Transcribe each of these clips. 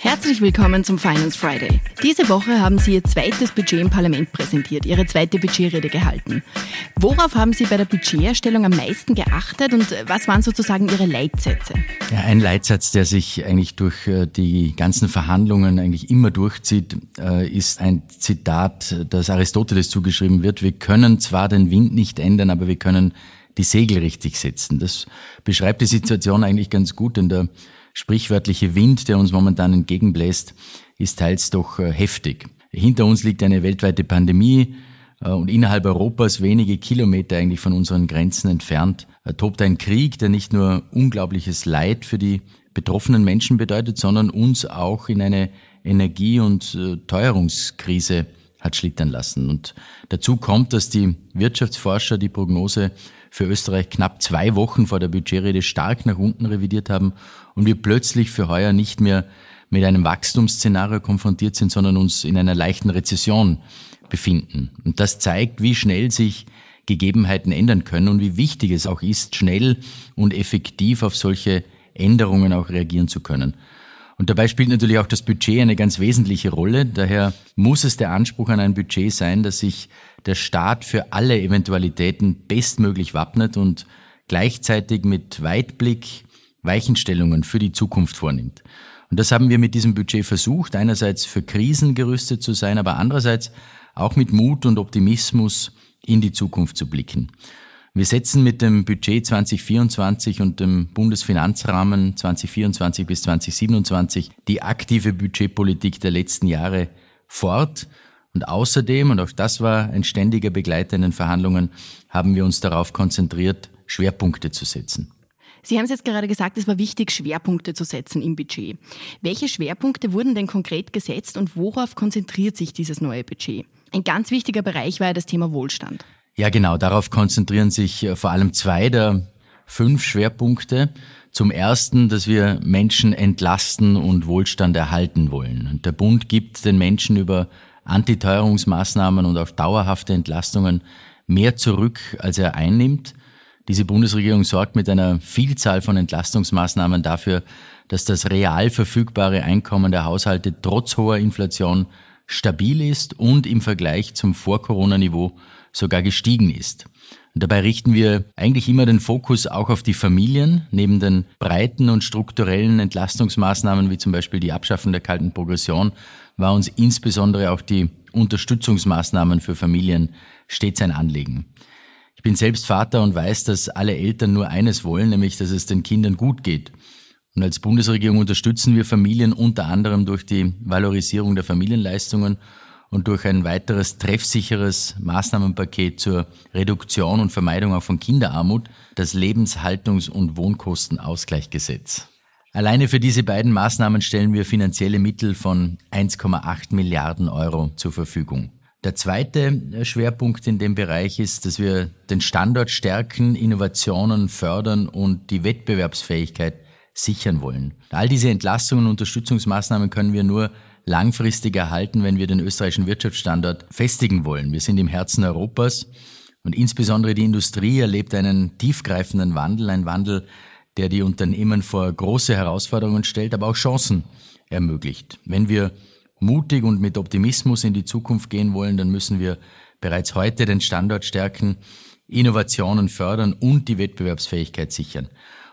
Herzlich willkommen zum Finance Friday. Diese Woche haben Sie Ihr zweites Budget im Parlament präsentiert, Ihre zweite Budgetrede gehalten. Worauf haben Sie bei der Budgeterstellung am meisten geachtet und was waren sozusagen Ihre Leitsätze? Ja, ein Leitsatz, der sich eigentlich durch äh, die ganzen Verhandlungen eigentlich immer durchzieht, äh, ist ein Zitat, das Aristoteles zugeschrieben wird. Wir können zwar den Wind nicht ändern, aber wir können die Segel richtig setzen. Das beschreibt die Situation eigentlich ganz gut, denn der sprichwörtliche Wind, der uns momentan entgegenbläst, ist teils doch äh, heftig. Hinter uns liegt eine weltweite Pandemie äh, und innerhalb Europas wenige Kilometer eigentlich von unseren Grenzen entfernt äh, tobt ein Krieg, der nicht nur unglaubliches Leid für die betroffenen Menschen bedeutet, sondern uns auch in eine Energie- und Teuerungskrise hat schlittern lassen. Und dazu kommt, dass die Wirtschaftsforscher die Prognose für Österreich knapp zwei Wochen vor der Budgetrede stark nach unten revidiert haben und wir plötzlich für heuer nicht mehr mit einem Wachstumsszenario konfrontiert sind, sondern uns in einer leichten Rezession befinden. Und das zeigt, wie schnell sich Gegebenheiten ändern können und wie wichtig es auch ist, schnell und effektiv auf solche Änderungen auch reagieren zu können. Und dabei spielt natürlich auch das Budget eine ganz wesentliche Rolle. Daher muss es der Anspruch an ein Budget sein, dass sich der Staat für alle Eventualitäten bestmöglich wappnet und gleichzeitig mit Weitblick Weichenstellungen für die Zukunft vornimmt. Und das haben wir mit diesem Budget versucht, einerseits für Krisen gerüstet zu sein, aber andererseits auch mit Mut und Optimismus in die Zukunft zu blicken. Wir setzen mit dem Budget 2024 und dem Bundesfinanzrahmen 2024 bis 2027 die aktive Budgetpolitik der letzten Jahre fort. Und außerdem, und auch das war ein ständiger Begleiter in den Verhandlungen, haben wir uns darauf konzentriert, Schwerpunkte zu setzen. Sie haben es jetzt gerade gesagt, es war wichtig, Schwerpunkte zu setzen im Budget. Welche Schwerpunkte wurden denn konkret gesetzt und worauf konzentriert sich dieses neue Budget? Ein ganz wichtiger Bereich war ja das Thema Wohlstand. Ja, genau. Darauf konzentrieren sich äh, vor allem zwei der fünf Schwerpunkte. Zum ersten, dass wir Menschen entlasten und Wohlstand erhalten wollen. Und der Bund gibt den Menschen über Antiteuerungsmaßnahmen und auch dauerhafte Entlastungen mehr zurück, als er einnimmt. Diese Bundesregierung sorgt mit einer Vielzahl von Entlastungsmaßnahmen dafür, dass das real verfügbare Einkommen der Haushalte trotz hoher Inflation stabil ist und im Vergleich zum Vor-Corona-Niveau sogar gestiegen ist. Und dabei richten wir eigentlich immer den Fokus auch auf die Familien. Neben den breiten und strukturellen Entlastungsmaßnahmen wie zum Beispiel die Abschaffung der kalten Progression war uns insbesondere auch die Unterstützungsmaßnahmen für Familien stets ein Anliegen. Ich bin selbst Vater und weiß, dass alle Eltern nur eines wollen, nämlich dass es den Kindern gut geht. Und als Bundesregierung unterstützen wir Familien unter anderem durch die Valorisierung der Familienleistungen und durch ein weiteres treffsicheres Maßnahmenpaket zur Reduktion und Vermeidung auch von Kinderarmut, das Lebenshaltungs- und Wohnkostenausgleichgesetz. Alleine für diese beiden Maßnahmen stellen wir finanzielle Mittel von 1,8 Milliarden Euro zur Verfügung. Der zweite Schwerpunkt in dem Bereich ist, dass wir den Standort stärken, Innovationen fördern und die Wettbewerbsfähigkeit sichern wollen. All diese Entlastungen und Unterstützungsmaßnahmen können wir nur langfristig erhalten, wenn wir den österreichischen Wirtschaftsstandort festigen wollen. Wir sind im Herzen Europas und insbesondere die Industrie erlebt einen tiefgreifenden Wandel, ein Wandel, der die Unternehmen vor große Herausforderungen stellt, aber auch Chancen ermöglicht. Wenn wir mutig und mit Optimismus in die Zukunft gehen wollen, dann müssen wir bereits heute den Standort stärken, Innovationen fördern und die Wettbewerbsfähigkeit sichern.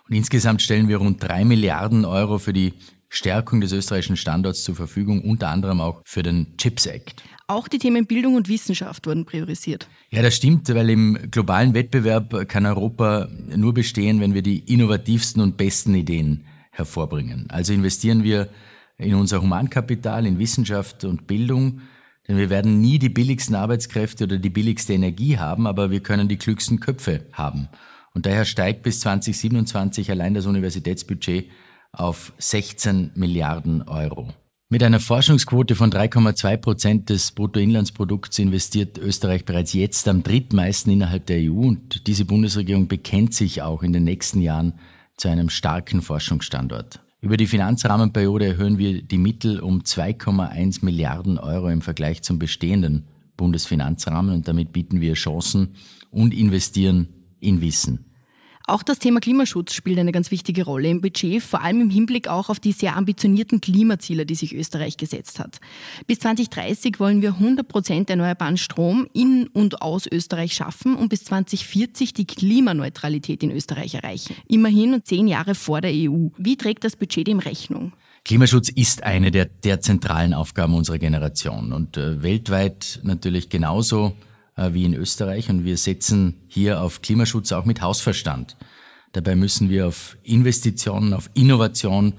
Und insgesamt stellen wir rund drei Milliarden Euro für die Stärkung des österreichischen Standorts zur Verfügung, unter anderem auch für den CHIPS Act. Auch die Themen Bildung und Wissenschaft wurden priorisiert. Ja, das stimmt, weil im globalen Wettbewerb kann Europa nur bestehen, wenn wir die innovativsten und besten Ideen hervorbringen. Also investieren wir in unser Humankapital, in Wissenschaft und Bildung, denn wir werden nie die billigsten Arbeitskräfte oder die billigste Energie haben, aber wir können die klügsten Köpfe haben. Und daher steigt bis 2027 allein das Universitätsbudget auf 16 Milliarden Euro. Mit einer Forschungsquote von 3,2 Prozent des Bruttoinlandsprodukts investiert Österreich bereits jetzt am drittmeisten innerhalb der EU und diese Bundesregierung bekennt sich auch in den nächsten Jahren zu einem starken Forschungsstandort. Über die Finanzrahmenperiode erhöhen wir die Mittel um 2,1 Milliarden Euro im Vergleich zum bestehenden Bundesfinanzrahmen und damit bieten wir Chancen und investieren in Wissen. Auch das Thema Klimaschutz spielt eine ganz wichtige Rolle im Budget, vor allem im Hinblick auch auf die sehr ambitionierten Klimaziele, die sich Österreich gesetzt hat. Bis 2030 wollen wir 100 Prozent erneuerbaren Strom in und aus Österreich schaffen und bis 2040 die Klimaneutralität in Österreich erreichen. Immerhin zehn Jahre vor der EU. Wie trägt das Budget dem Rechnung? Klimaschutz ist eine der, der zentralen Aufgaben unserer Generation und äh, weltweit natürlich genauso wie in Österreich und wir setzen hier auf Klimaschutz auch mit Hausverstand. Dabei müssen wir auf Investitionen, auf Innovation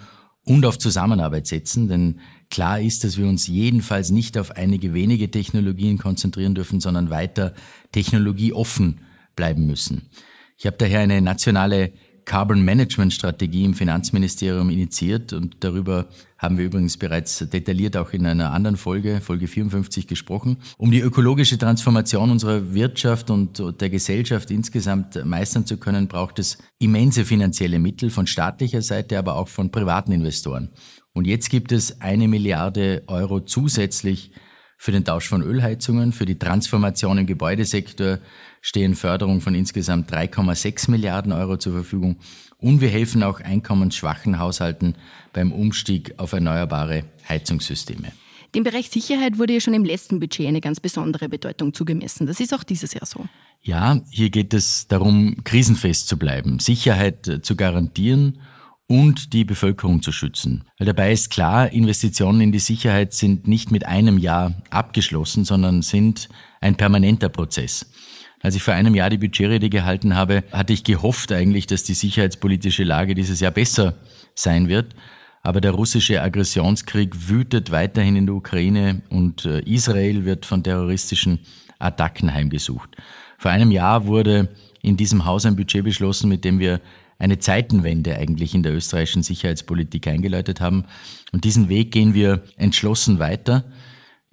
und auf Zusammenarbeit setzen, denn klar ist, dass wir uns jedenfalls nicht auf einige wenige Technologien konzentrieren dürfen, sondern weiter technologieoffen bleiben müssen. Ich habe daher eine nationale Carbon Management Strategie im Finanzministerium initiiert und darüber haben wir übrigens bereits detailliert auch in einer anderen Folge, Folge 54 gesprochen. Um die ökologische Transformation unserer Wirtschaft und der Gesellschaft insgesamt meistern zu können, braucht es immense finanzielle Mittel von staatlicher Seite, aber auch von privaten Investoren. Und jetzt gibt es eine Milliarde Euro zusätzlich für den Tausch von Ölheizungen, für die Transformation im Gebäudesektor stehen Förderungen von insgesamt 3,6 Milliarden Euro zur Verfügung. Und wir helfen auch einkommensschwachen Haushalten beim Umstieg auf erneuerbare Heizungssysteme. Dem Bereich Sicherheit wurde ja schon im letzten Budget eine ganz besondere Bedeutung zugemessen. Das ist auch dieses Jahr so. Ja, hier geht es darum, krisenfest zu bleiben, Sicherheit zu garantieren und die Bevölkerung zu schützen. Weil dabei ist klar, Investitionen in die Sicherheit sind nicht mit einem Jahr abgeschlossen, sondern sind ein permanenter Prozess. Als ich vor einem Jahr die Budgetrede gehalten habe, hatte ich gehofft eigentlich, dass die sicherheitspolitische Lage dieses Jahr besser sein wird. Aber der russische Aggressionskrieg wütet weiterhin in der Ukraine und äh, Israel wird von terroristischen Attacken heimgesucht. Vor einem Jahr wurde in diesem Haus ein Budget beschlossen, mit dem wir eine Zeitenwende eigentlich in der österreichischen Sicherheitspolitik eingeläutet haben. Und diesen Weg gehen wir entschlossen weiter.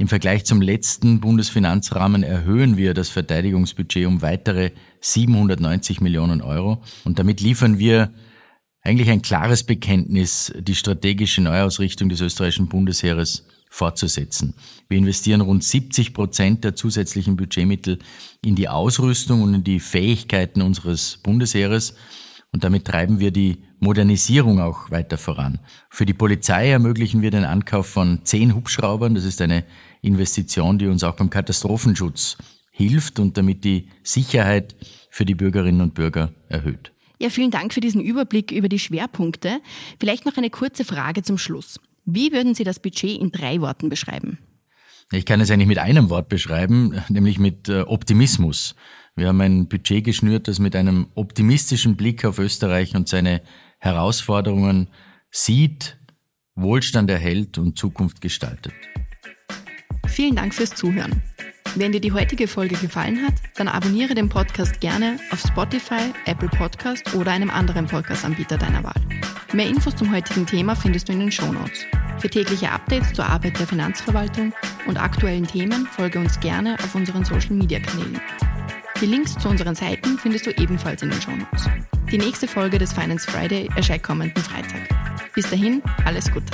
Im Vergleich zum letzten Bundesfinanzrahmen erhöhen wir das Verteidigungsbudget um weitere 790 Millionen Euro. Und damit liefern wir eigentlich ein klares Bekenntnis, die strategische Neuausrichtung des österreichischen Bundesheeres fortzusetzen. Wir investieren rund 70 Prozent der zusätzlichen Budgetmittel in die Ausrüstung und in die Fähigkeiten unseres Bundesheeres und damit treiben wir die Modernisierung auch weiter voran. Für die Polizei ermöglichen wir den Ankauf von zehn Hubschraubern. Das ist eine Investition, die uns auch beim Katastrophenschutz hilft und damit die Sicherheit für die Bürgerinnen und Bürger erhöht. Ja, vielen Dank für diesen Überblick über die Schwerpunkte. Vielleicht noch eine kurze Frage zum Schluss. Wie würden Sie das Budget in drei Worten beschreiben? Ich kann es eigentlich mit einem Wort beschreiben, nämlich mit äh, Optimismus. Wir haben ein Budget geschnürt, das mit einem optimistischen Blick auf Österreich und seine Herausforderungen sieht, Wohlstand erhält und Zukunft gestaltet. Vielen Dank fürs Zuhören. Wenn dir die heutige Folge gefallen hat, dann abonniere den Podcast gerne auf Spotify, Apple Podcast oder einem anderen Podcast-Anbieter deiner Wahl. Mehr Infos zum heutigen Thema findest du in den Shownotes. Für tägliche Updates zur Arbeit der Finanzverwaltung und aktuellen Themen folge uns gerne auf unseren Social-Media-Kanälen. Die Links zu unseren Seiten findest du ebenfalls in den Shownotes. Die nächste Folge des Finance Friday erscheint kommenden Freitag. Bis dahin, alles Gute.